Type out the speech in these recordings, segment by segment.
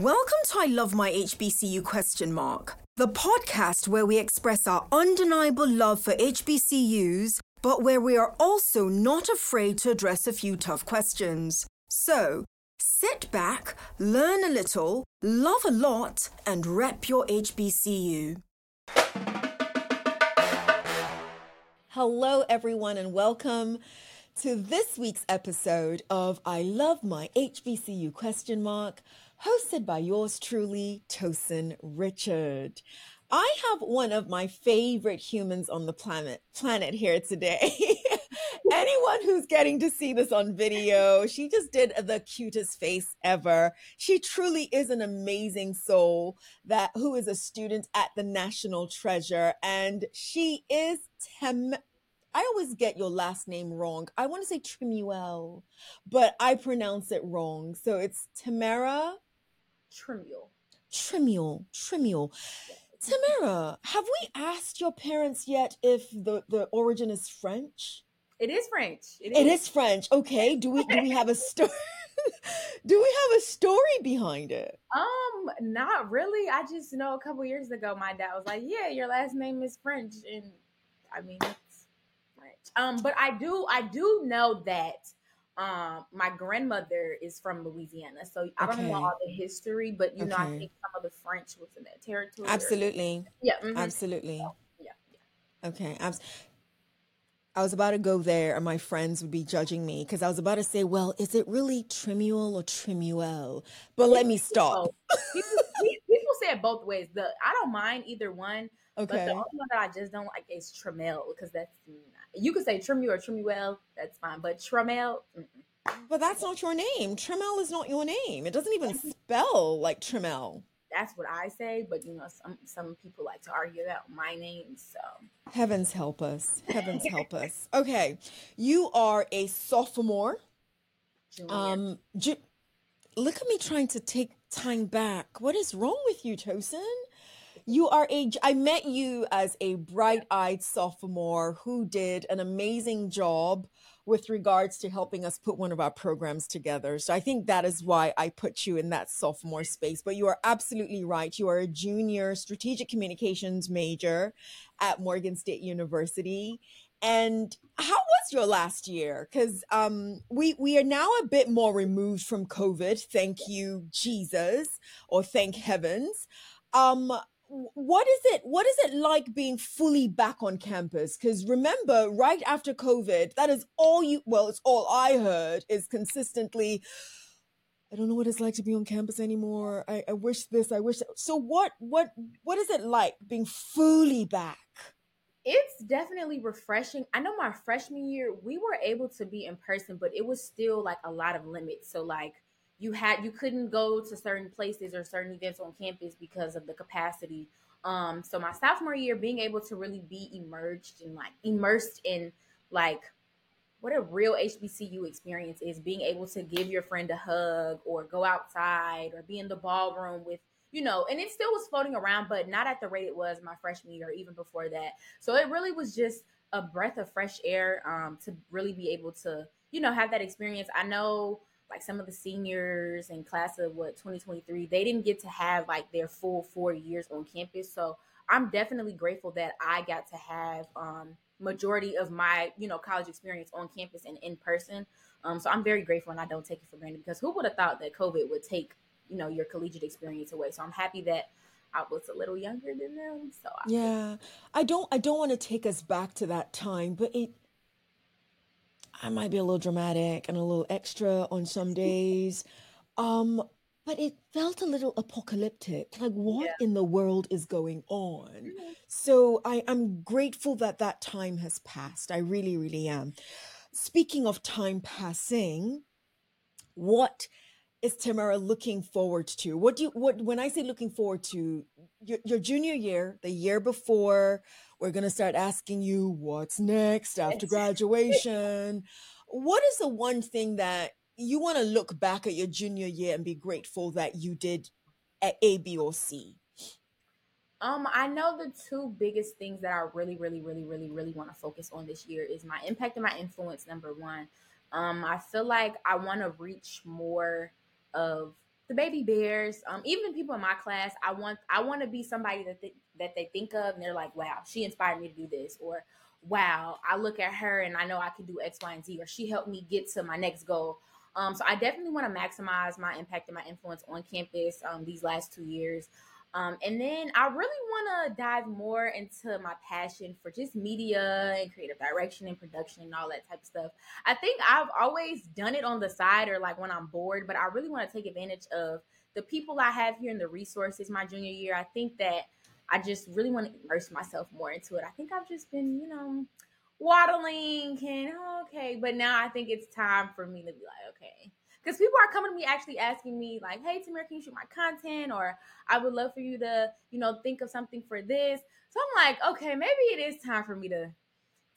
Welcome to I Love My HBCU question mark, the podcast where we express our undeniable love for HBCUs, but where we are also not afraid to address a few tough questions. So, sit back, learn a little, love a lot, and rep your HBCU. Hello, everyone, and welcome to this week's episode of I Love My HBCU question mark, hosted by yours truly, Tosin Richard. I have one of my favorite humans on the planet planet here today. Anyone who's getting to see this on video, she just did the cutest face ever. She truly is an amazing soul that who is a student at the National Treasure and she is Tem I always get your last name wrong. I want to say Trimuel, but I pronounce it wrong. So it's Tamera Trimuel. Trimuel. Trimuel. Tamera, have we asked your parents yet if the, the origin is French? It is French. It is, it is French. Okay. Do we do we have a story? do we have a story behind it? Um, not really. I just know a couple years ago my dad was like, "Yeah, your last name is French," and I mean, um, but I do I do know that um my grandmother is from Louisiana, so I don't know all the history, but you know I think some of the French was in that territory. Absolutely. Yeah. mhm. Absolutely. So, yeah. Yeah. Okay. Abs- I was about to go there, and my friends would be judging me because I was about to say, "Well, is it really Trimuel or Trimuel?" But let me stop. People say it both ways. The I don't mind either one, but the only one that I just don't like is Tremel because that's you could say Tremu or Tremuel, that's fine, but Tremel, mm-mm. But that's not your name. Tremel is not your name. It doesn't even spell like Tremel. that's what I say. But you know, some some people like to argue about my name, so Heavens help us. Heavens help us. Okay. You are a sophomore. Junior. Um, ju- look at me trying to take time back. What is wrong with you, Tosin? You are a, I met you as a bright eyed sophomore who did an amazing job with regards to helping us put one of our programs together. So I think that is why I put you in that sophomore space. But you are absolutely right. You are a junior strategic communications major at Morgan State University. And how was your last year? Because um, we we are now a bit more removed from COVID. Thank you, Jesus, or thank heavens. Um, what is it? What is it like being fully back on campus? Because remember, right after COVID, that is all you. Well, it's all I heard is consistently. I don't know what it's like to be on campus anymore. I, I wish this. I wish. That. So what? What? What is it like being fully back? It's definitely refreshing. I know my freshman year we were able to be in person, but it was still like a lot of limits. So like you had you couldn't go to certain places or certain events on campus because of the capacity. Um, so my sophomore year, being able to really be immersed and like immersed in like what a real HBCU experience is being able to give your friend a hug or go outside or be in the ballroom with, you know, and it still was floating around, but not at the rate it was my freshman year even before that. So it really was just a breath of fresh air um, to really be able to, you know, have that experience. I know like some of the seniors in class of what 2023, they didn't get to have like their full four years on campus. So I'm definitely grateful that I got to have um, majority of my you know college experience on campus and in person. Um, so I'm very grateful and I don't take it for granted because who would have thought that COVID would take you know your collegiate experience away? So I'm happy that I was a little younger than them. So I, Yeah, I don't I don't want to take us back to that time, but it I might be a little dramatic and a little extra on some days. Um, but it felt a little apocalyptic. Like what yeah. in the world is going on? So I, I'm grateful that that time has passed. I really, really am. Speaking of time passing, what is Tamera looking forward to? What do you what when I say looking forward to your, your junior year, the year before, we're gonna start asking you what's next after graduation. What is the one thing that you want to look back at your junior year and be grateful that you did at A, B, or C? Um, I know the two biggest things that I really, really, really, really, really want to focus on this year is my impact and my influence. Number one, um, I feel like I want to reach more of the baby bears, um, even people in my class, I want I want to be somebody that they, that they think of and they're like, wow, she inspired me to do this, or wow, I look at her and I know I can do X, Y, and Z, or she helped me get to my next goal. Um, so I definitely want to maximize my impact and my influence on campus um, these last two years. Um, and then I really want to dive more into my passion for just media and creative direction and production and all that type of stuff. I think I've always done it on the side or like when I'm bored, but I really want to take advantage of the people I have here and the resources my junior year. I think that I just really want to immerse myself more into it. I think I've just been, you know, waddling and okay, but now I think it's time for me to be like, because people are coming to me actually asking me like hey tamir can you shoot my content? or i would love for you to you know think of something for this. So i'm like okay maybe it is time for me to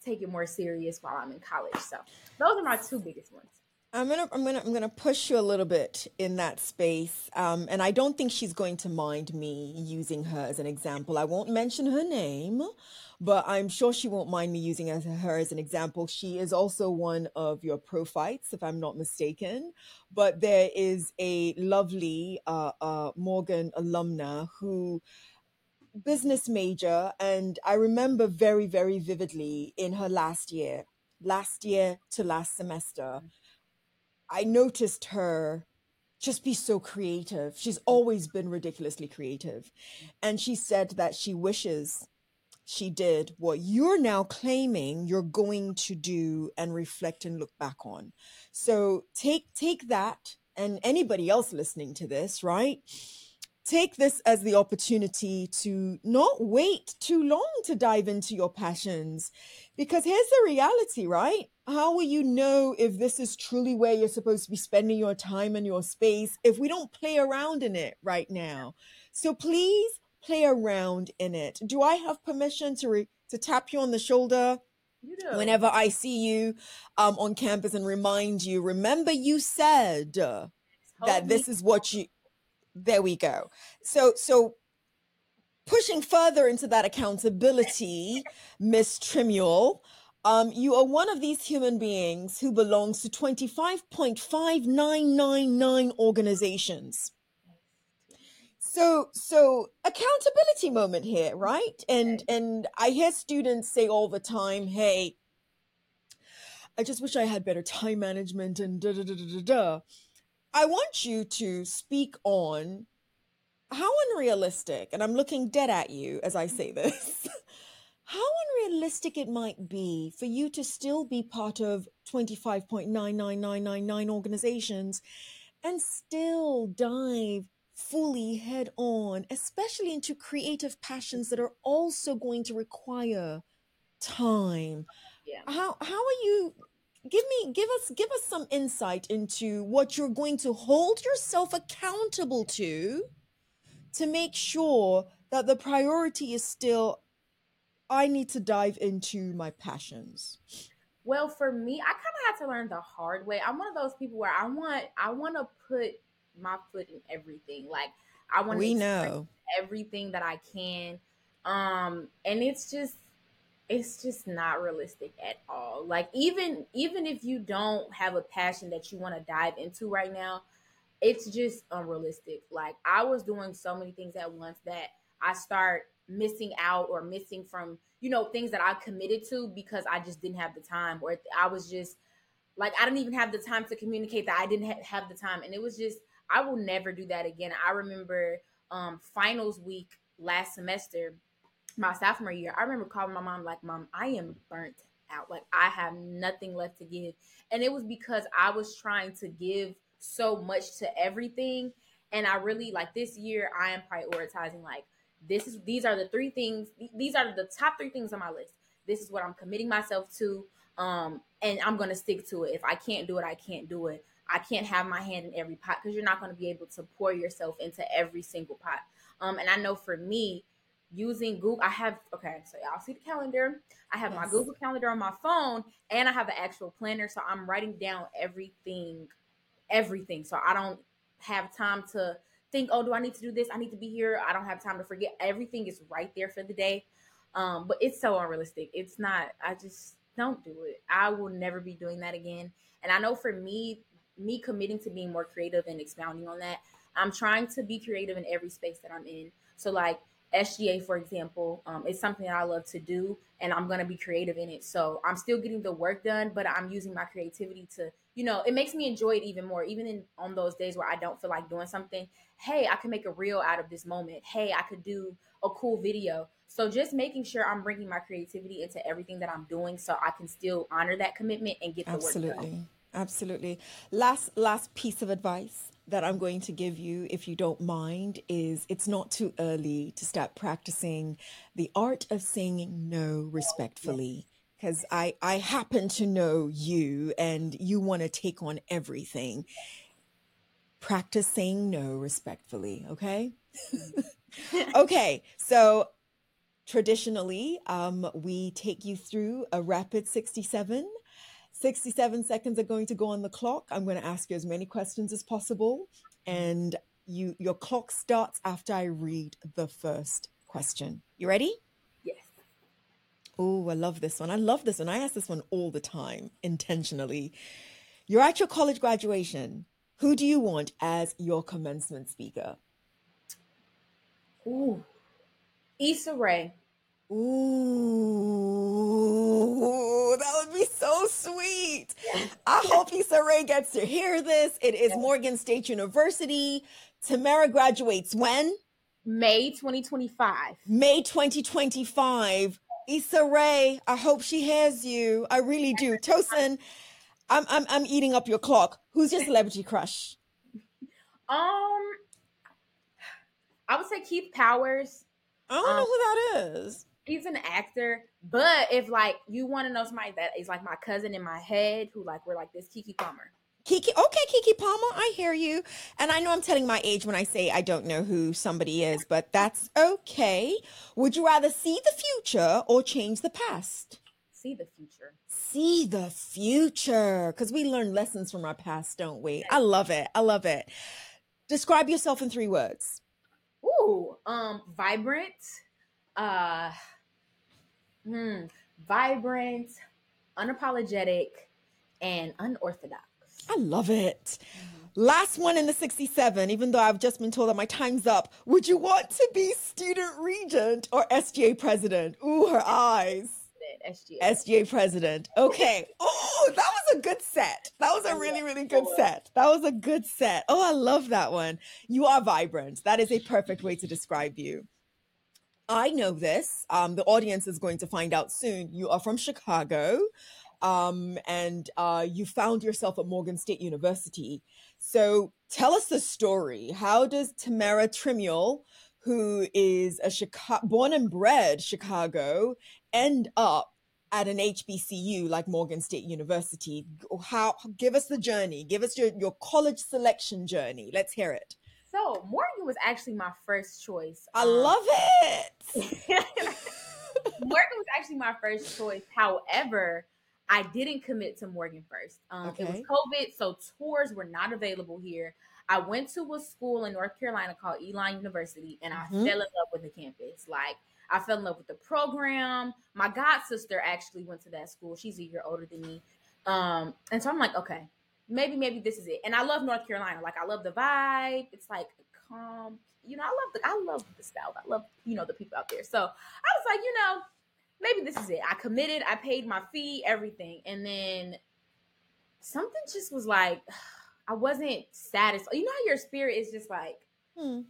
take it more serious while i'm in college. So those are my two biggest ones. I'm gonna, I'm gonna, I'm gonna push you a little bit in that space, um, and I don't think she's going to mind me using her as an example. I won't mention her name, but I'm sure she won't mind me using her as an example. She is also one of your prophytes, if I'm not mistaken. But there is a lovely uh, uh, Morgan alumna who business major, and I remember very, very vividly in her last year, last year to last semester I noticed her just be so creative. She's always been ridiculously creative. And she said that she wishes she did what you're now claiming you're going to do and reflect and look back on. So take take that and anybody else listening to this, right? take this as the opportunity to not wait too long to dive into your passions. Because here's the reality, right? How will you know if this is truly where you're supposed to be spending your time and your space if we don't play around in it right now? So please play around in it. Do I have permission to re- to tap you on the shoulder? Whenever I see you um, on campus and remind you, remember you said that this is what you there we go. So so pushing further into that accountability, Miss Trimuel, um, you are one of these human beings who belongs to 25.5999 organizations. So so accountability moment here, right? And and I hear students say all the time, hey, I just wish I had better time management and da da da da da da. I want you to speak on how unrealistic, and I'm looking dead at you as I say mm-hmm. this, how unrealistic it might be for you to still be part of 25.99999 organizations and still dive fully head on, especially into creative passions that are also going to require time. Yeah. How how are you give me give us give us some insight into what you're going to hold yourself accountable to to make sure that the priority is still I need to dive into my passions. Well, for me, I kind of had to learn the hard way. I'm one of those people where I want I want to put my foot in everything. Like I want to know everything that I can. Um, and it's just it's just not realistic at all. Like even even if you don't have a passion that you want to dive into right now, it's just unrealistic. Like I was doing so many things at once that I start missing out or missing from, you know, things that I committed to because I just didn't have the time or I was just like I didn't even have the time to communicate that I didn't ha- have the time and it was just I will never do that again. I remember um finals week last semester my sophomore year, I remember calling my mom like, "Mom, I am burnt out. Like I have nothing left to give." And it was because I was trying to give so much to everything, and I really like this year I am prioritizing like this is these are the three things these are the top 3 things on my list. This is what I'm committing myself to um and I'm to stick to it. If I can't do it, I can't do it. I can't have my hand in every pot because you're not going to be able to pour yourself into every single pot. Um, and I know for me, using Google. I have okay, so y'all see the calendar. I have yes. my Google Calendar on my phone, and I have an actual planner. So I'm writing down everything, everything. So I don't have time to think, oh, do I need to do this? I need to be here. I don't have time to forget. Everything is right there for the day. Um, but it's so unrealistic. It's not. I just don't do it. I will never be doing that again. And I know for me, me committing to being more creative and expounding on that. I'm trying to be creative in every space that I'm in. So like SGA, for example, um, is something I love to do, and I'm gonna be creative in it. So I'm still getting the work done, but I'm using my creativity to, you know, it makes me enjoy it even more. Even in on those days where I don't feel like doing something, hey, I can make a reel out of this moment. Hey, I could do a cool video. So just making sure I'm bringing my creativity into everything that I'm doing, so I can still honor that commitment and get the Absolutely. work done. Absolutely. Last last piece of advice that I'm going to give you, if you don't mind, is it's not too early to start practicing the art of saying no respectfully. Because I, I happen to know you and you want to take on everything. Practice saying no respectfully, okay? okay, so traditionally, um, we take you through a rapid 67 67 seconds are going to go on the clock. I'm going to ask you as many questions as possible. And you your clock starts after I read the first question. You ready? Yes. Oh, I love this one. I love this one. I ask this one all the time, intentionally. You're at your college graduation. Who do you want as your commencement speaker? Ooh. Issa Rae. Ooh, that would be so sweet. I hope Issa Rae gets to hear this. It is Morgan State University. Tamera graduates when? May 2025. May 2025. Issa Rae, I hope she hears you. I really do. Tosin, I'm I'm I'm eating up your clock. Who's your celebrity crush? Um, I would say Keith Powers. I don't know Um, who that is. He's an actor, but if like you want to know somebody that is like my cousin in my head, who like we're like this, Keke Palmer. Keke, okay, Keke Palmer, I hear you. And I know I'm telling my age when I say I don't know who somebody is, but that's okay. Would you rather see the future or change the past? See the future. See the future, because we learn lessons from our past, don't we? I love it. I love it. Describe yourself in three words. Ooh, um, vibrant. Uh, hmm, vibrant, unapologetic, and unorthodox. I love it. Last one in the 67, even though I've just been told that my time's up. Would you want to be student regent or SGA president? Ooh, her eyes. SGA. SGA president. Okay. Oh, that was a good set. That was a really, really good set. That was a good set. Oh, I love that one. You are vibrant. That is a perfect way to describe you. I know this. Um, the audience is going to find out soon. You are from Chicago, um, and uh, you found yourself at Morgan State University. So tell us the story. How does Tamera Trimuel, who is a born and bred Chicago, end up at an HBCU like Morgan State University? How? Give us the journey. Give us your your college selection journey. Let's hear it. So Morgan was actually my first choice. I Um, love it. Morgan was actually my first choice. However, I didn't commit to Morgan first. Um, It was COVID, so tours were not available here. I went to a school in North Carolina called Elon University, and I Mhm. fell in love with the campus. Like I fell in love with the program. My god sister actually went to that school. She's a year older than me, um, and so I'm like, okay, maybe maybe this is it. And I love North Carolina. Like I love the vibe. It's like calm. You know, I love the I love the South. I love you know the people out there. So I was like, you know, maybe this is it. I committed. I paid my fee, everything, and then something just was like, I wasn't satisfied. You know how your spirit is just like, Hmm.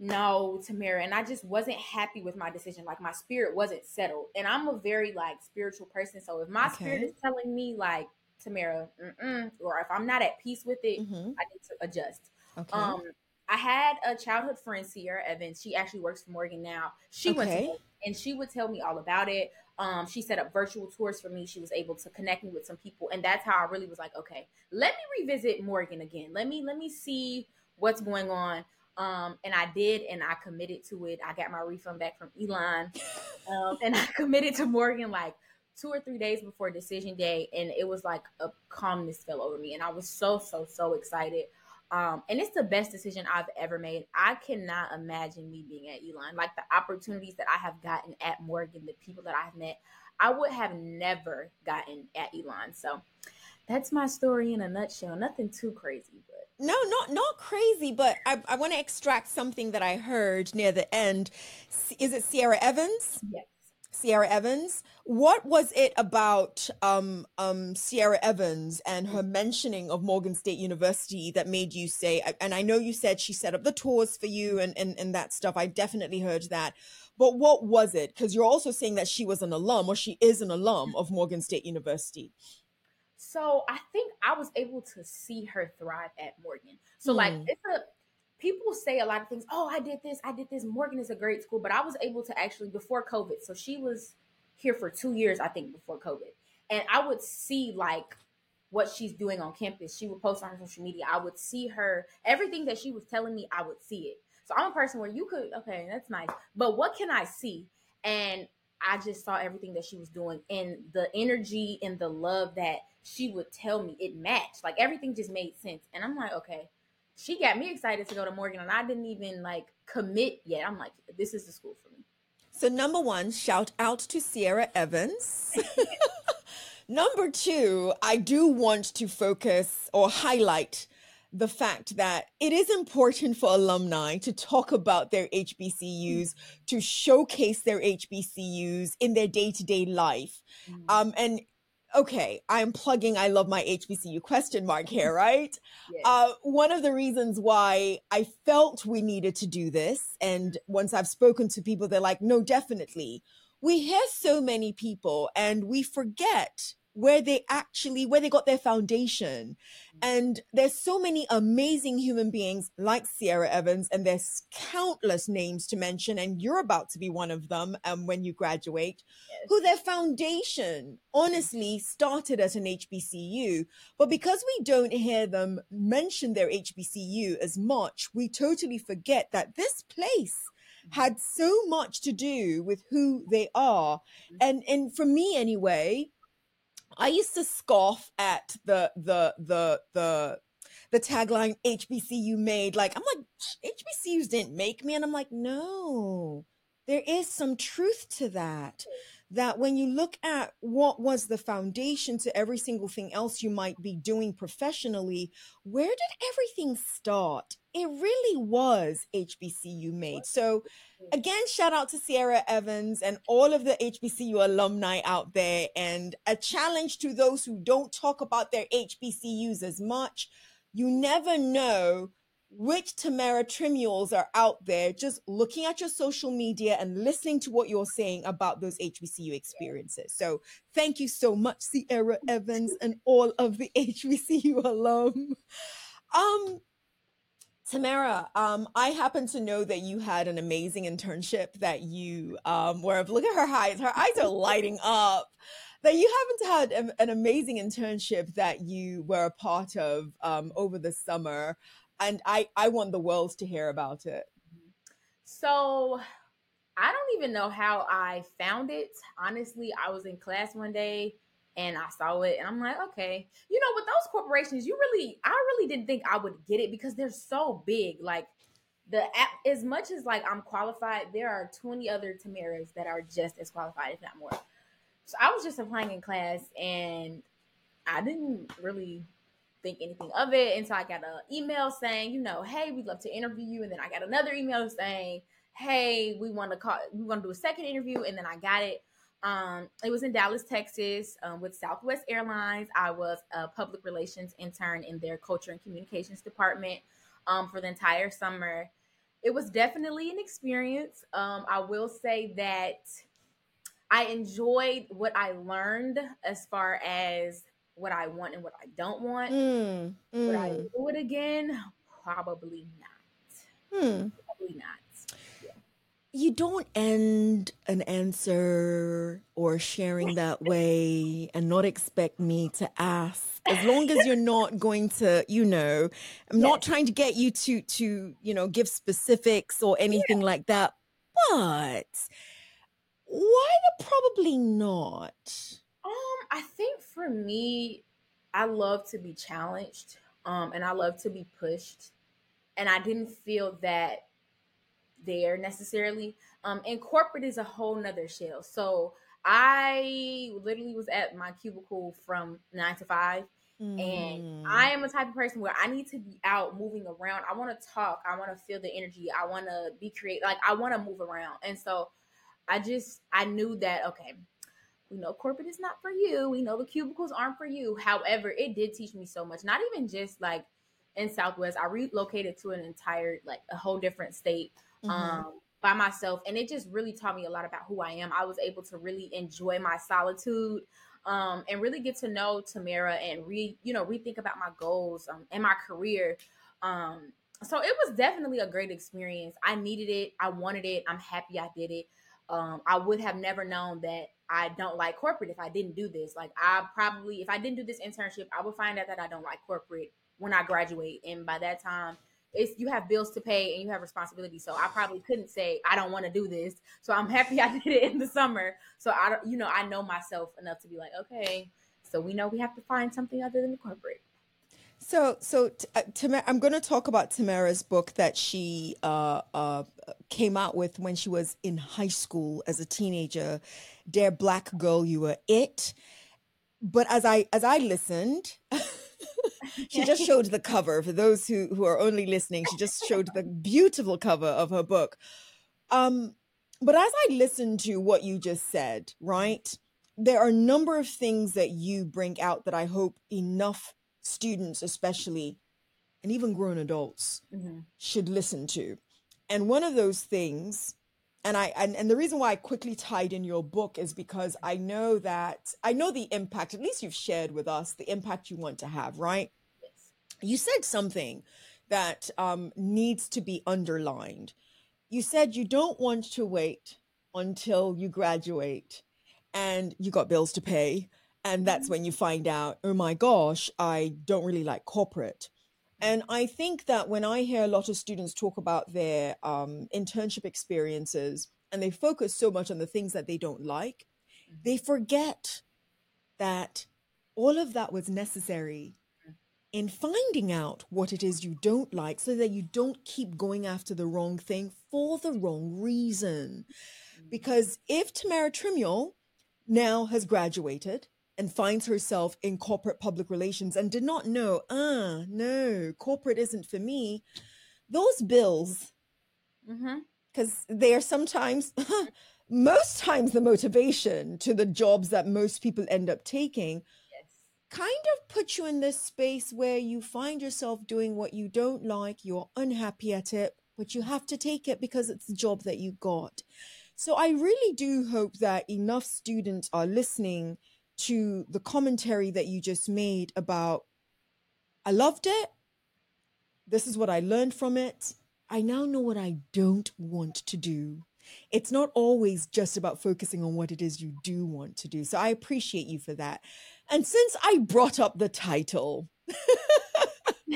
no, Tamera, and I just wasn't happy with my decision. Like my spirit wasn't settled, and I'm a very like spiritual person. So if my spirit is telling me like Tamera, mm-mm, or if I'm not at peace with it, Mhm. I need to adjust. Okay. Um, I had a childhood friend, Sierra Evans. She actually works for Morgan now. She went to Morgan, and she would tell me all about it. Um, she set up virtual tours for me. She was able to connect me with some people, and that's how I really was like, okay, let me revisit Morgan again. Let me let me see what's going on. Um, and I did, and I committed to it. I got my refund back from Elon, um, and I committed to Morgan like two or three days before decision day, and it was like a calmness fell over me, and I was so so so excited. Um, and it's the best decision I've ever made. I cannot imagine me being at Elon. Like the opportunities that I have gotten at Morgan, the people that I've met, I would have never gotten at Elon. So that's my story in a nutshell. Nothing too crazy, but no, not not crazy, but I, I want to extract something that I heard near the end. Is it Sierra Evans? Yes. Sierra Evans. What was it about um, um, Sierra Evans and her mentioning of Morgan State University that made you say, and I know you said she set up the tours for you and, and, and that stuff. I definitely heard that. But what was it? Because you're also saying that she was an alum or she is an alum of Morgan State University. So I think I was able to see her thrive at Morgan. So like hmm. it's a people say a lot of things. Oh, I did this, I did this. Morgan is a great school, but I was able to actually before COVID. So she was here for two years, I think, before COVID, and I would see like what she's doing on campus. She would post on her social media. I would see her everything that she was telling me. I would see it. So I'm a person where you could okay, that's nice, but what can I see? And I just saw everything that she was doing and the energy and the love that she would tell me it matched. Like everything just made sense. And I'm like, okay, she got me excited to go to Morgan and I didn't even like commit yet. I'm like, this is the school for me. So number one, shout out to Sierra Evans. number two, I do want to focus or highlight the fact that it is important for alumni to talk about their HBCUs, to showcase their HBCUs in their day to day life. Mm. Um, and okay, I'm plugging I love my HBCU question mark here, right? yes. uh, one of the reasons why I felt we needed to do this, and once I've spoken to people, they're like, no, definitely. We hear so many people and we forget where they actually where they got their foundation and there's so many amazing human beings like sierra evans and there's countless names to mention and you're about to be one of them um, when you graduate yes. who their foundation honestly started at an hbcu but because we don't hear them mention their hbcu as much we totally forget that this place mm-hmm. had so much to do with who they are mm-hmm. and and for me anyway I used to scoff at the the the the the tagline HBCU made. Like I'm like HBCUs didn't make me, and I'm like, no, there is some truth to that that when you look at what was the foundation to every single thing else you might be doing professionally, where did everything start? It really was HBCU made. So, again, shout out to Sierra Evans and all of the HBCU alumni out there, and a challenge to those who don't talk about their HBCUs as much. You never know which Tamera Trimuels are out there just looking at your social media and listening to what you're saying about those HBCU experiences. So thank you so much, Sierra Evans and all of the HBCU alum. Um, Tamera, um, I happen to know that you had an amazing internship that you um, were. Look at her eyes; her eyes are lighting up. That you haven't had an amazing internship that you were a part of um, over the summer and I I want the world to hear about it. So I don't even know how I found it. Honestly, I was in class one day and I saw it and I'm like, okay. You know, with those corporations, you really I really didn't think I would get it because they're so big. Like the app as much as like I'm qualified, there are 20 other Tameras that are just as qualified, if not more. So I was just applying in class and I didn't really think anything of it. And so I got an email saying, you know, hey, we'd love to interview you. And then I got another email saying, hey, we want to call, we want to do a second interview. And then I got it. Um, it was in Dallas, Texas, um, with Southwest Airlines. I was a public relations intern in their culture and communications department um, for the entire summer. It was definitely an experience. Um, I will say that I enjoyed what I learned as far as what I want and what I don't want. Mm, mm. Would I mm. do it again? Probably not. Hmm. Probably not. You don't end an answer or sharing that way and not expect me to ask. As long as you're not going to, you know, I'm yes. not trying to get you to to, you know, give specifics or anything yeah. like that. But why the probably not? I think for me, I love to be challenged, um, and I love to be pushed, and I didn't feel that there necessarily. Um, and corporate is a whole nother shell. So I literally was at my cubicle from nine to five, Mm. And I am a type of person where I need to be out moving around. I want to talk. I want to feel the energy. I want to be creative. Like I want to move around. And so I just I knew that okay, we know corporate is not for you. We know the cubicles aren't for you. However, it did teach me so much. Not even just like in Southwest. I relocated to an entire like a whole different state. Mm-hmm. Um by myself and it just really taught me a lot about who I am. I was able to really enjoy my solitude um, and really get to know Tamera and re you know rethink about my goals um, and my career. Um, so it was definitely a great experience. I needed it. I wanted it. I'm happy I did it. Um, I would have never known that I don't like corporate if I didn't do this. Like I probably, if I didn't do this internship, I would find out that I don't like corporate when I graduate. And by that time, it's you have bills to pay and you have responsibility. So I probably couldn't say I don't want to do this. So I'm happy I did it in the summer. So I don't, you know, I know myself enough to be like, okay, so we know we have to find something other than the corporate. So, so uh, Tamera, I'm going to talk about Tamera's book that she uh, uh, came out with when she was in high school as a teenager. Dear Black Girl, You Are It. But as I as I listened, she just showed the cover for those who who are only listening. She just showed the beautiful cover of her book. Um, but as I listened to what you just said, right, there are a number of things that you bring out that I hope enough students, especially, and even grown adults, mm-hmm. should listen to. And one of those things and I and, and the reason why I quickly tied in your book is because I know that I know the impact, at least you've shared with us the impact you want to have, right? Yes. You said something that um, needs to be underlined. You said you don't want to wait until you graduate and you got bills to pay. And that's when you find out, oh my gosh, I don't really like corporate. And I think that when I hear a lot of students talk about their um, internship experiences and they focus so much on the things that they don't like, mm-hmm. they forget that all of that was necessary in finding out what it is you don't like so that you don't keep going after the wrong thing for the wrong reason. Mm-hmm. Because if Tamera Trimuel now has graduated, and finds herself in corporate public relations and did not know, ah, no, corporate isn't for me, those bills, because mm-hmm. they are sometimes, most times, the motivation to the jobs that most people end up taking. Kind of put you in this space where you find yourself doing what you don't like, you're unhappy at it, but you have to take it because it's the job that you got. So I really do hope that enough students are listening to the commentary that you just made about I loved it. This is what I learned from it. I now know what I don't want to do. It's not always just about focusing on what it is you do want to do. So I appreciate you for that. And since I brought up the title,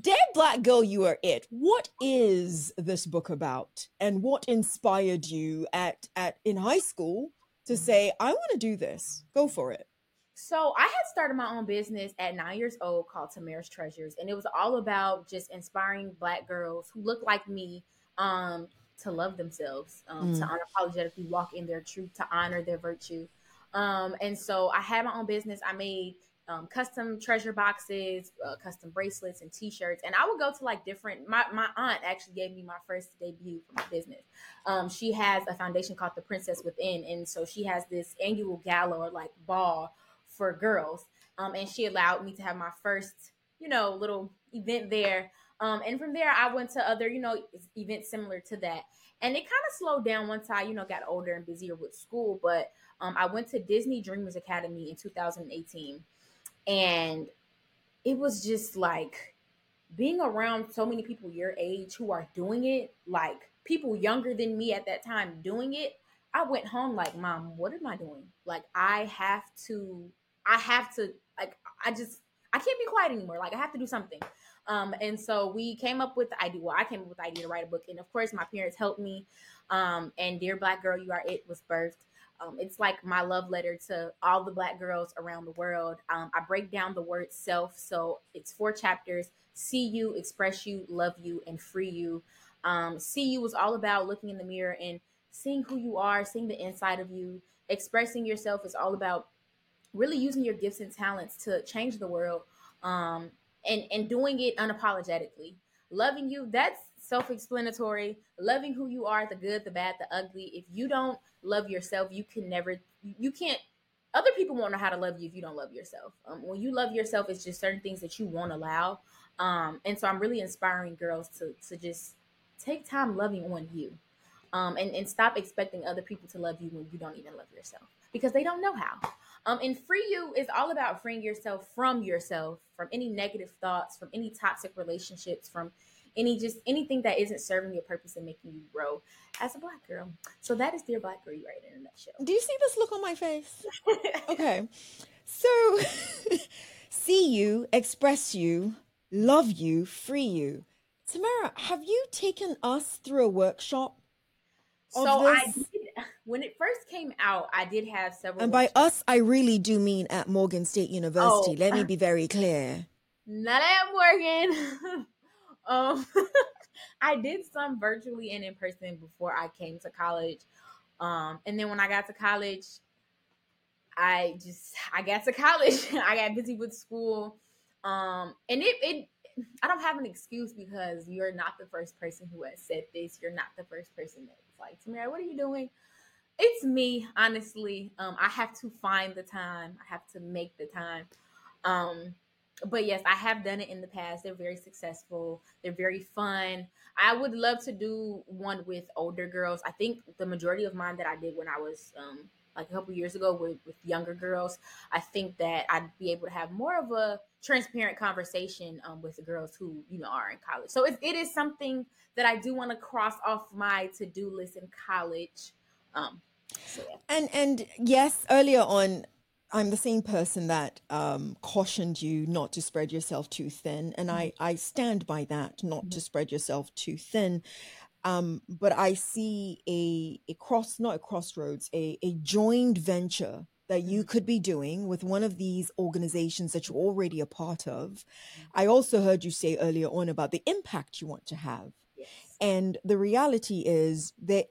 Dear Black Girl, You Are It. What is this book about? And what inspired you at, at in high school to say, I want to do this. Go for it. So I had started my own business at nine years old called Tamera's Treasures, and it was all about just inspiring Black girls who look like me um, to love themselves, um, mm. to unapologetically walk in their truth, to honor their virtue. Um, and so I had my own business. I made um, custom treasure boxes, uh, custom bracelets, and T-shirts. And I would go to like different. My my aunt actually gave me my first debut for my business. Um, she has a foundation called the Princess Within, and so she has this annual gala or like ball for girls. Um, and she allowed me to have my first, you know, little event there. Um, and from there, I went to other, you know, events similar to that. And it kind of slowed down once I, you know, got older and busier with school. But um, I went to Disney Dreamers Academy in 2018 and it was just like being around so many people your age who are doing it, like people younger than me at that time doing it. I went home like, Mom, what am I doing? Like, I have to, I have to, like, I just, I can't be quiet anymore. Like, I have to do something. Um, and so we came up with the idea. Well, I came up with the idea to write a book, and of course, my parents helped me. Um, and Dear Black Girl, You Are It was birthed. Um, it's like my love letter to all the black girls around the world. Um, I break down the word self. So it's four chapters see you, express you, love you, and free you. Um, see you is all about looking in the mirror and seeing who you are, seeing the inside of you. Expressing yourself is all about really using your gifts and talents to change the world um, and and doing it unapologetically loving you that's self-explanatory loving who you are the good the bad the ugly. If you don't love yourself you can never you can't other people won't know how to love you if you don't love yourself. Um, when you love yourself it's just certain things that you won't allow. Um, and so i'm really inspiring girls to to just take time loving on you um, and, and stop expecting other people to love you when you don't even love yourself because they don't know how. Um, and free you is all about freeing yourself from yourself, from any negative thoughts, from any toxic relationships, from any just anything that isn't serving your purpose and making you grow as a black girl. So that is Dear Black Girl You Are It in a nutshell. Do you see this look on my face? okay. So see you, express you, love you, free you. Tamera, have you taken us through a workshop? So I did when it first came out, I did have several. And by us, I really do mean at Morgan State University. Oh. Let me be very clear. Not at Morgan. Um, I did some virtually and in person before I came to college. Um, and then when I got to college, I just I got to college. I got busy with school. Um, and it it I don't have an excuse because you're not the first person who has said this. You're not the first person that's like, Tamera, what are you doing? it's me honestly um i have to find the time i have to make the time um but yes i have done it in the past. They're very successful. They're very fun. I would love to do one with older girls. I think the majority of mine that i did when i was um like a couple years ago with, with younger girls i think that i'd be able to have more of a transparent conversation um, with the girls who you know are in college. So it, it is something that i do want to cross off my to-do list in college um, and and yes, earlier on, I'm the same person that um, cautioned you not to spread yourself too thin, and I mm-hmm. I stand by that, not mm-hmm. to spread yourself too thin. Um, but I see a a cross, not a crossroads, a a joined venture that you mm-hmm. could be doing with one of these organizations that you're already a part of. Mm-hmm. I also heard you say earlier on about the impact you want to have. Yes. And the reality is that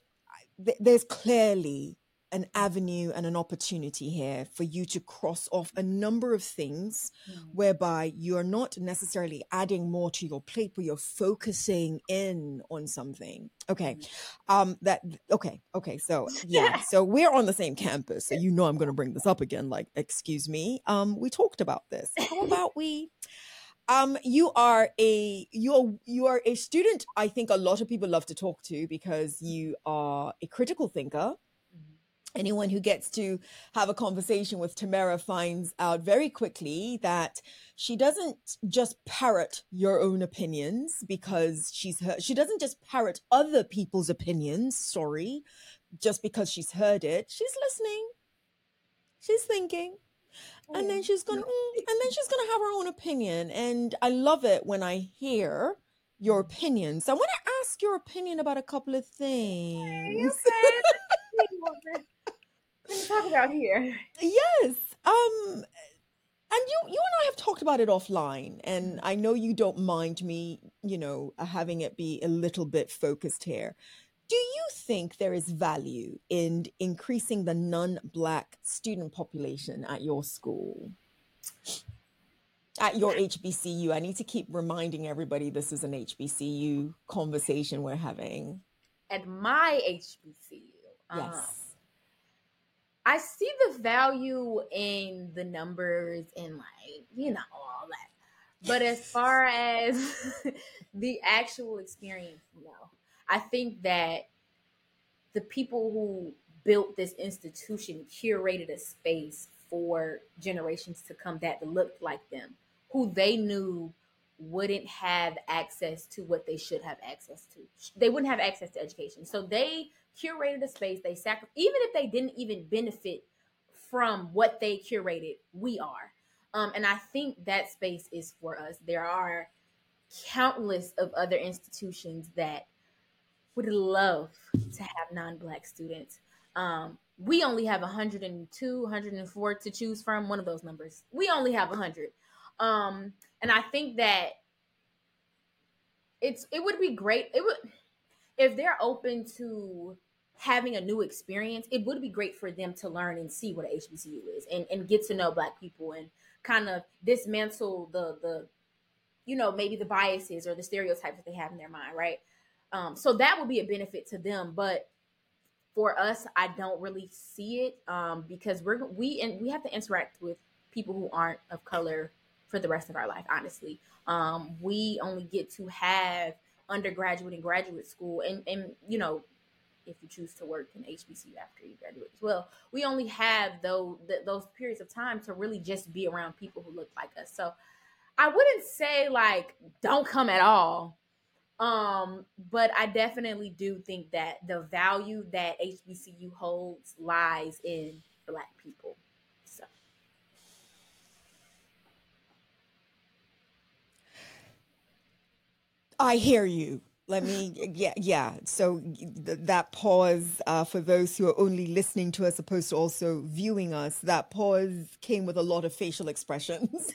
there's clearly an avenue and an opportunity here for you to cross off a number of things mm. whereby you're not necessarily adding more to your plate but you're focusing in on something okay mm. um that okay okay so yeah so we're on the same campus so you know i'm going to bring this up again like excuse me um we talked about this how about we um, you are a you're you are a student. I think a lot of people love to talk to because you are a critical thinker. Anyone who gets to have a conversation with Tamera finds out very quickly that she doesn't just parrot your own opinions because she's heard. She doesn't just parrot other people's opinions. Sorry, just because she's heard it. She's listening. She's thinking and then she's gonna mm, and then she's gonna have her own opinion and i love it when i hear your opinions i want to ask your opinion about a couple of things Let's talk about here yes um and you you and I have talked about it offline and I know you don't mind me, you know, having it be a little bit focused here. Do you think there is value in increasing the non Black student population at your school? At your HBCU? I need to keep reminding everybody this is an HBCU conversation we're having. At my HBCU. Yes. Um, I see the value in the numbers and like, you know, all that. But as far as the actual experience, no. I think that the people who built this institution curated a space for generations to come that looked like them, who they knew wouldn't have access to what they should have access to. They wouldn't have access to education. So they curated a space, they sacrificed, even if they didn't even benefit from what they curated, we are. Um, and I think that space is for us. There are countless of other institutions that would love to have non-black students. Um, we only have 102, 104 to choose from. One of those numbers. We only have 100. Um, and I think that it's it would be great. It would if they're open to having a new experience, it would be great for them to learn and see what a HBCU is and, and get to know black people and kind of dismantle the the you know maybe the biases or the stereotypes that they have in their mind, right? Um, so that would be a benefit to them, but for us, I don't really see it um, because we're we and we have to interact with people who aren't of color for the rest of our life. Honestly, um, we only get to have undergraduate and graduate school, and and you know, if you choose to work in HBCU after you graduate as well, we only have those th- those periods of time to really just be around people who look like us. So, I wouldn't say like don't come at all. Um, but I definitely do think that the value that HBCU holds lies in black people. So I hear you. Let me, yeah, yeah. So th- that pause uh, for those who are only listening to us, opposed to also viewing us, that pause came with a lot of facial expressions.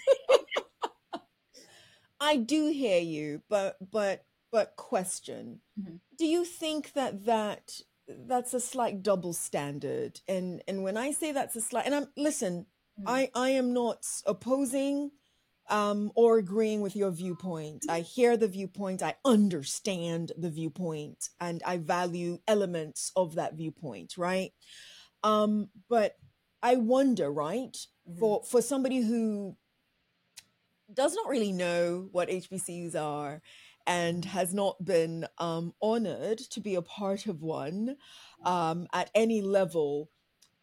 I do hear you, but but but question: mm-hmm. Do you think that that that's a slight double standard? And and when I say that's a slight, and I'm listen, mm-hmm. I I am not opposing um, or agreeing with your viewpoint. I hear the viewpoint, I understand the viewpoint, and I value elements of that viewpoint, right? Um, but I wonder, right, mm-hmm. for for somebody who does not really know what HBCUs are and has not been um, honored to be a part of one um, at any level,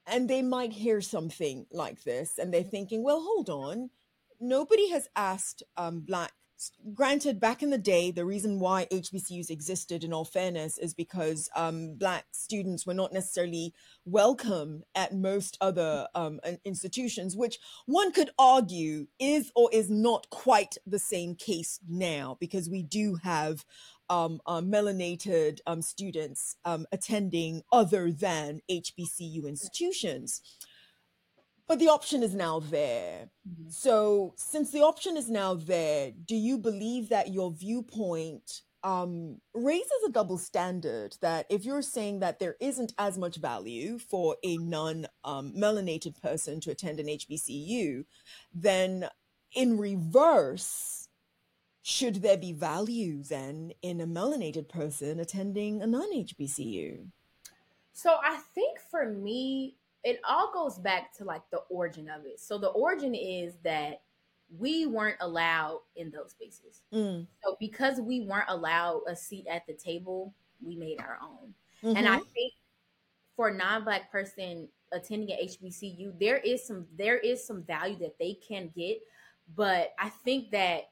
and they might hear something like this, and they're thinking, well, hold on nobody has asked um, black granted back in the day the reason why hbcus existed in all fairness is because um, black students were not necessarily welcome at most other um, institutions which one could argue is or is not quite the same case now because we do have um, uh, melanated um, students um, attending other than hbcu institutions but the option is now there. Mm-hmm. So, since the option is now there, do you believe that your viewpoint um, raises a double standard? That if you're saying that there isn't as much value for a non um, melanated person to attend an HBCU, then in reverse, should there be value then in a melanated person attending a non HBCU? So, I think for me, it all goes back to like the origin of it. So the origin is that we weren't allowed in those spaces. Mm. So because we weren't allowed a seat at the table, we made our own. Mm-hmm. And I mm-hmm. think for a non-black person attending at HBCU, there is some there is some value that they can get, but I think that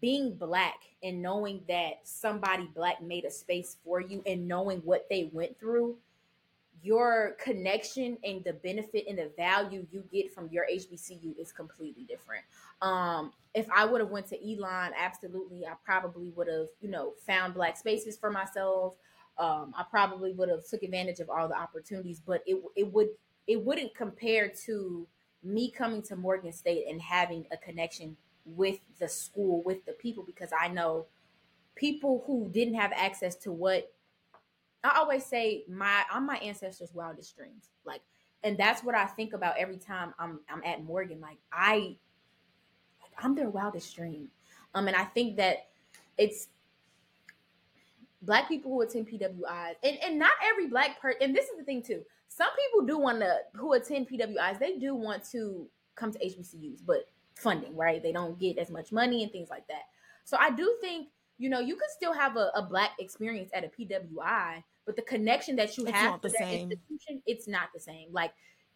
being black and knowing that somebody black made a space for you and knowing what they went through your connection and the benefit and the value you get from your HBCU is completely different. Um, if I would have went to Elon, absolutely, I probably would have, you know, found black spaces for myself. Um, I probably would have took advantage of all the opportunities, but it it would it wouldn't compare to me coming to Morgan State and having a connection with the school, with the people, because I know people who didn't have access to what I always say my I'm my ancestors' wildest dreams. Like, and that's what I think about every time I'm I'm at Morgan. Like I I'm their wildest dream. Um, and I think that it's black people who attend PWIs, and, and not every black person, and this is the thing too. Some people do want to who attend PWIs, they do want to come to HBCUs, but funding, right? They don't get as much money and things like that. So I do think you know, you could still have a, a black experience at a PWI, but the connection that you it's have to that same. institution, it's not the same. Like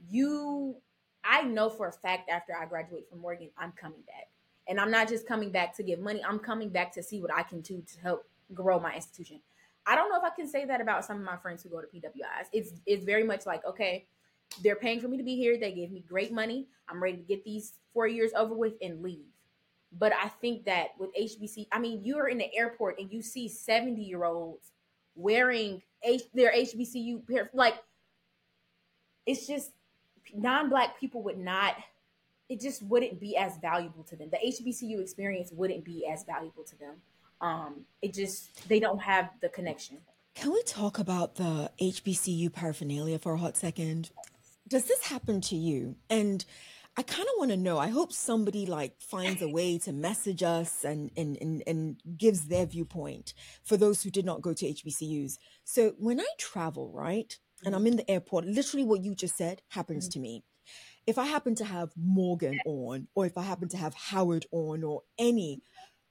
you, I know for a fact after I graduate from Morgan, I'm coming back. And I'm not just coming back to give money, I'm coming back to see what I can do to help grow my institution. I don't know if I can say that about some of my friends who go to PWIs. It's it's very much like, okay, they're paying for me to be here. They gave me great money. I'm ready to get these four years over with and leave. But I think that with HBC, I mean, you're in the airport and you see 70 year olds wearing H- their HBCU, pair. like, it's just non black people would not, it just wouldn't be as valuable to them. The HBCU experience wouldn't be as valuable to them. Um, it just, they don't have the connection. Can we talk about the HBCU paraphernalia for a hot second? Does this happen to you? And I kind of want to know. I hope somebody like finds a way to message us and, and and and gives their viewpoint for those who did not go to HBCUs. So when I travel, right, and I'm in the airport, literally what you just said happens Mhm. to me. If I happen to have Morgan on, or if I happen to have Howard on, or any,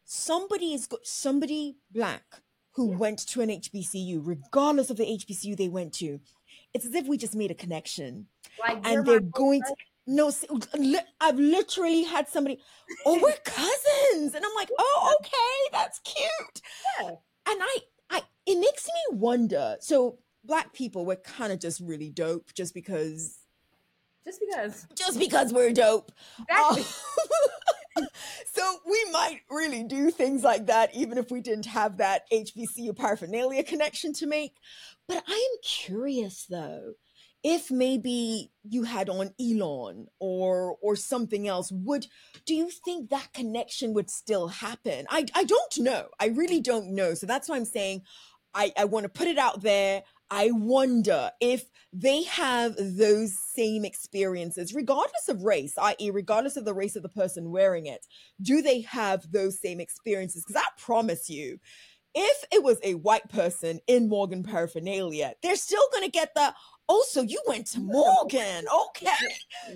somebody is got somebody black who Yeah. went to an HBCU, regardless of the HBCU they went to. It's as if we just made a connection Like and they're going to. No i've literally had somebody oh we're cousins and i'm like oh okay that's cute Yeah. and i i it makes me wonder so black people we're kind of just really dope just because Just because. just because we're dope Exactly. Uh, so we might really do things like that even if we didn't have that hbcu paraphernalia connection to make but i am curious though if maybe you had on elon or or something else would do you think that connection would still happen i i don't know i really don't know so that's why i'm saying i i want to put it out there I wonder if they have those same experiences, regardless of race, i.e., regardless of the race of the person wearing it. Do they have those same experiences? Because I promise you, if it was a white person in Morgan paraphernalia, they're still going to get the, oh, so you went to Morgan. Okay.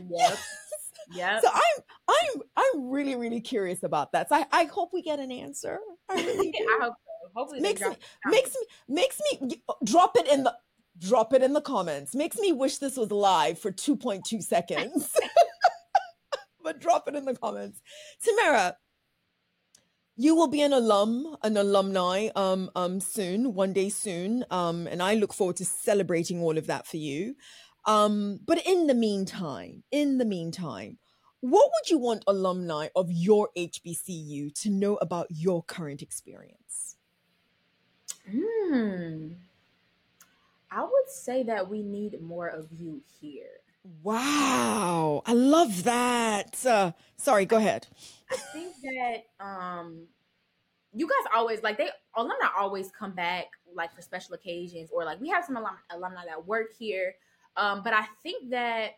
Yep. Yep. So I'm I'm I'm really, really curious about that. So I, I hope we get an answer. I really do I hope so. Hopefully makes me it. makes me makes me uh, drop it in the drop it in the comments makes me wish this was live for 2.2 seconds but drop it in the comments tamera you will be an alum an alumni um um soon one day soon um and i look forward to celebrating all of that for you um but in the meantime in the meantime what would you want alumni of your hbcu to know about your current experience Hmm. I would say that we need more of you here. Wow, I love that. Uh, sorry, go ahead. I think that um you guys always like they alumni always come back like for special occasions or like we have some alum, alumni that work here. Um, but I think that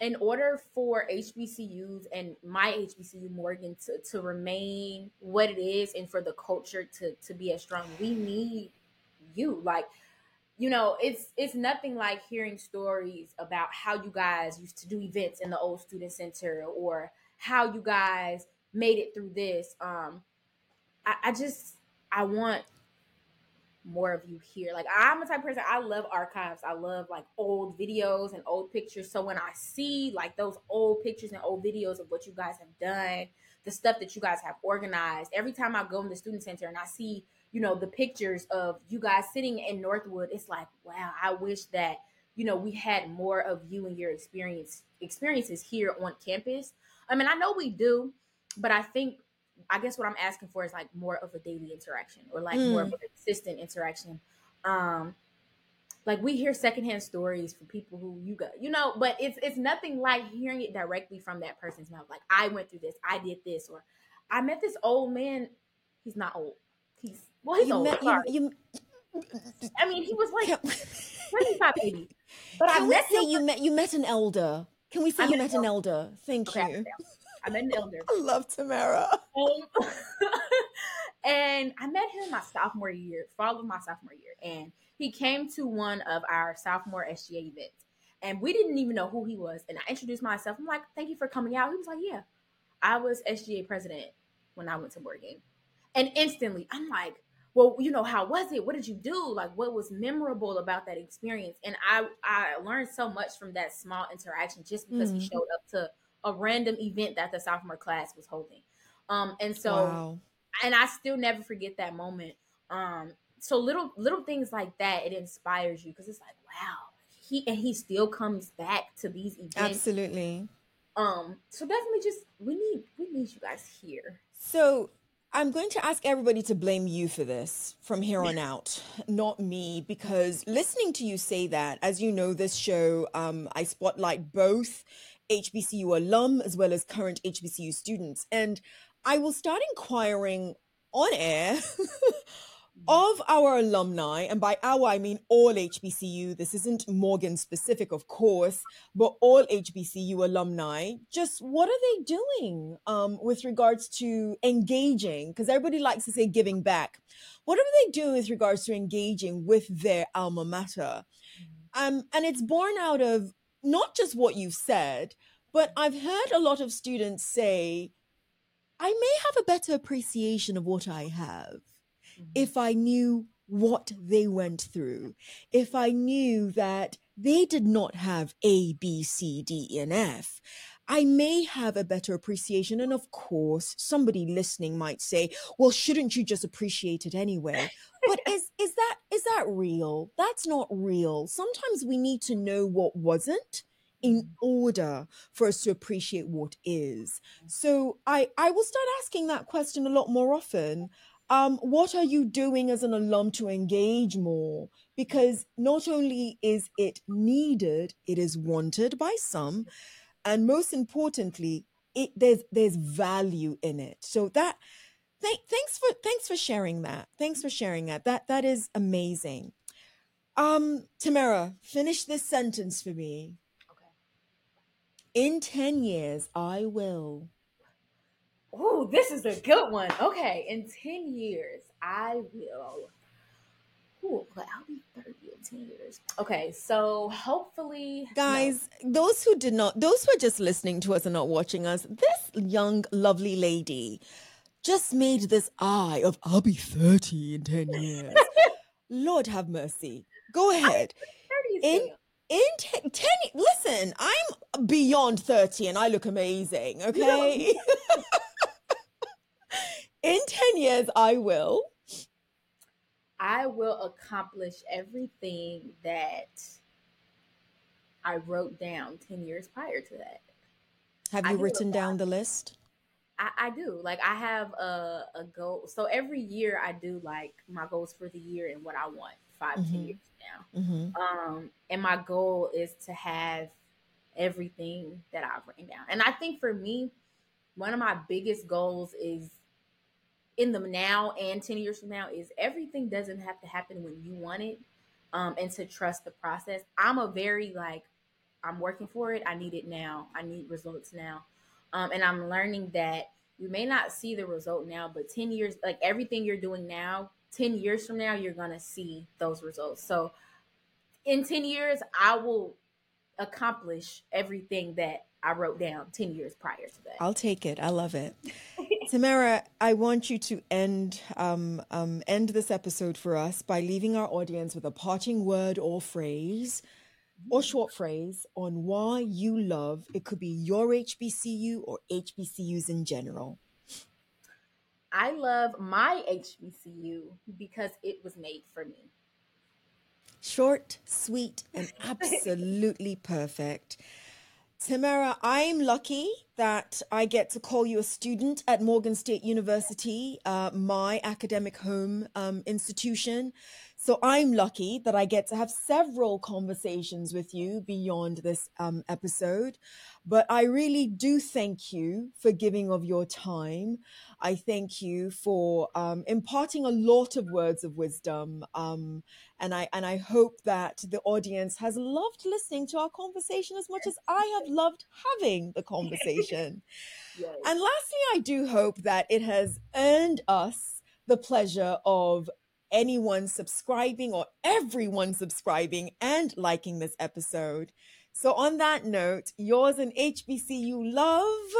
in order for HBCUs and my HBCU Morgan to, to remain what it is and for the culture to to be as strong, we need you. Like, you know, it's it's nothing like hearing stories about how you guys used to do events in the old student center or how you guys made it through this. Um, I, I just I want more of you here. Like I'm a type of person I love archives. I love like old videos and old pictures. So when I see like those old pictures and old videos of what you guys have done, the stuff that you guys have organized, every time I go in the student center and I see, you know, the pictures of you guys sitting in Northwood, it's like, wow, I wish that, you know, we had more of you and your experience experiences here on campus. I mean, I know we do, but I think I guess what I'm asking for is like more of a daily interaction or like more of Mm. a consistent interaction. Um, like we hear secondhand stories from people who you got, you know, but it's it's nothing like hearing it directly from that person's mouth. Like I went through this, I did this, or I met this old man. He's not old. He's well, he's You old. met, you, sorry. you, I mean, he was like 25, maybe. But I can we met say him. you met you met an elder? Can we say I you met an an elder? Thank Okay, you. I met an elder. I love Tamera. Um, and I met him in my sophomore year, fall of my sophomore year, and he came to one of our sophomore SGA events, and we didn't even know who he was. And I introduced myself. I'm like, "Thank you for coming out." He was like, "Yeah, I was SGA president when I went to Morgan," and instantly, I'm like. Well, you know, how was it? What did you do? Like, what was memorable about that experience? And I, I learned so much from that small interaction just because he Mm. showed up to a random event that the sophomore class was holding. Um, and so wow. and I still never forget that moment. Um, so little little things like that, it inspires you because it's like, wow, he and he still comes back to these events. Absolutely. Um, so definitely just we need we need you guys here. So I'm going to ask everybody to blame you for this from here on out, not me, because listening to you say that, as you know, this show, um, I spotlight both HBCU alum as well as current HBCU students. And I will start inquiring on air of our alumni, and by our I mean all HBCU, this isn't Morgan specific, of course, but all HBCU alumni, just what are they doing um, with regards to engaging? Because everybody likes to say giving back. What are they doing with regards to engaging with their alma mater? Um, and it's born out of not just what you've said, but I've heard a lot of students say, I may have a better appreciation of what I have mm-hmm. if I knew what they went through, if I knew that they did not have A, B, C, D, and F. I may have a better appreciation. And of course, somebody listening might say, well, shouldn't you just appreciate it anyway? But is, is that, is that real? That's not real. Sometimes we need to know what wasn't in order for us to appreciate what is. So I, I will start asking that question a lot more often. Um, what are you doing as an alum to engage more? Because not only is it needed, it is wanted by some, and most importantly, it there's there's value in it. So that th- thanks for thanks for sharing that. Thanks for sharing that. That that is amazing. Um, Tamera, finish this sentence for me. Okay. In 10 years, I will Oh, this is a good one. Okay, in 10 years, I will. Ooh, but I'll be 30 in 10 years. Okay, so hopefully. Guys, no. those who did not, those who are just listening to us and not watching us, this young, lovely lady just made this eye of I'll be 30 in 10 years. Lord have mercy. Go ahead. In, in 10, 10, listen, I'm beyond 30 and I look amazing, okay? in 10 years, I will. I will accomplish everything that I wrote down 10 years prior to that. Have you written down the list? I, I, do. Like I have a, a goal. So every year I do like my goals for the year and what I want 5 mm-hmm. 10 years now. Mm-hmm. Um, and my goal is to have everything that I've written down. And I think for me, one of my biggest goals is in the now and 10 years from now is everything doesn't have to happen when you want it um, and to trust the process. I'm a very like, I'm working for it. I need it now. I need results now. Um, and I'm learning that you may not see the result now, but 10 years, like everything you're doing now, 10 years from now, you're going to see those results. So in 10 years, I will accomplish everything that I wrote down 10 years prior to that. I'll take it. I love it. Tamera, I want you to end um, um, end this episode for us by leaving our audience with a parting word or phrase or short phrase on why you love it could be your HBCU or HBCUs in general. I love my HBCU because it was made for me. Short, sweet, and absolutely perfect. Tamera, I'm lucky that I get to call you a student at Morgan State University, uh, my academic home um, institution. So I'm lucky that I get to have several conversations with you beyond this um, episode. But I really do thank you for giving of your time. I thank you for um, imparting a lot of words of wisdom. Um, and I and I hope that the audience has loved listening to our conversation as much as I have loved having the conversation. yes. And lastly, I do hope that it has earned us the pleasure of anyone subscribing or everyone subscribing and liking this episode. So, on that note, yours and HBCU love.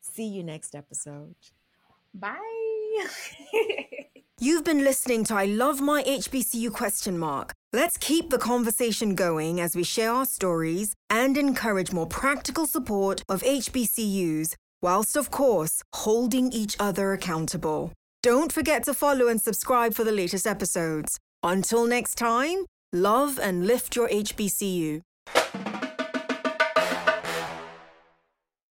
See you next episode. Bye. You've been listening to I Love My HBCU question mark. Let's keep the conversation going as we share our stories and encourage more practical support of HBCUs, whilst, of course, holding each other accountable. Don't forget to follow and subscribe for the latest episodes. Until next time, love and lift your HBCU.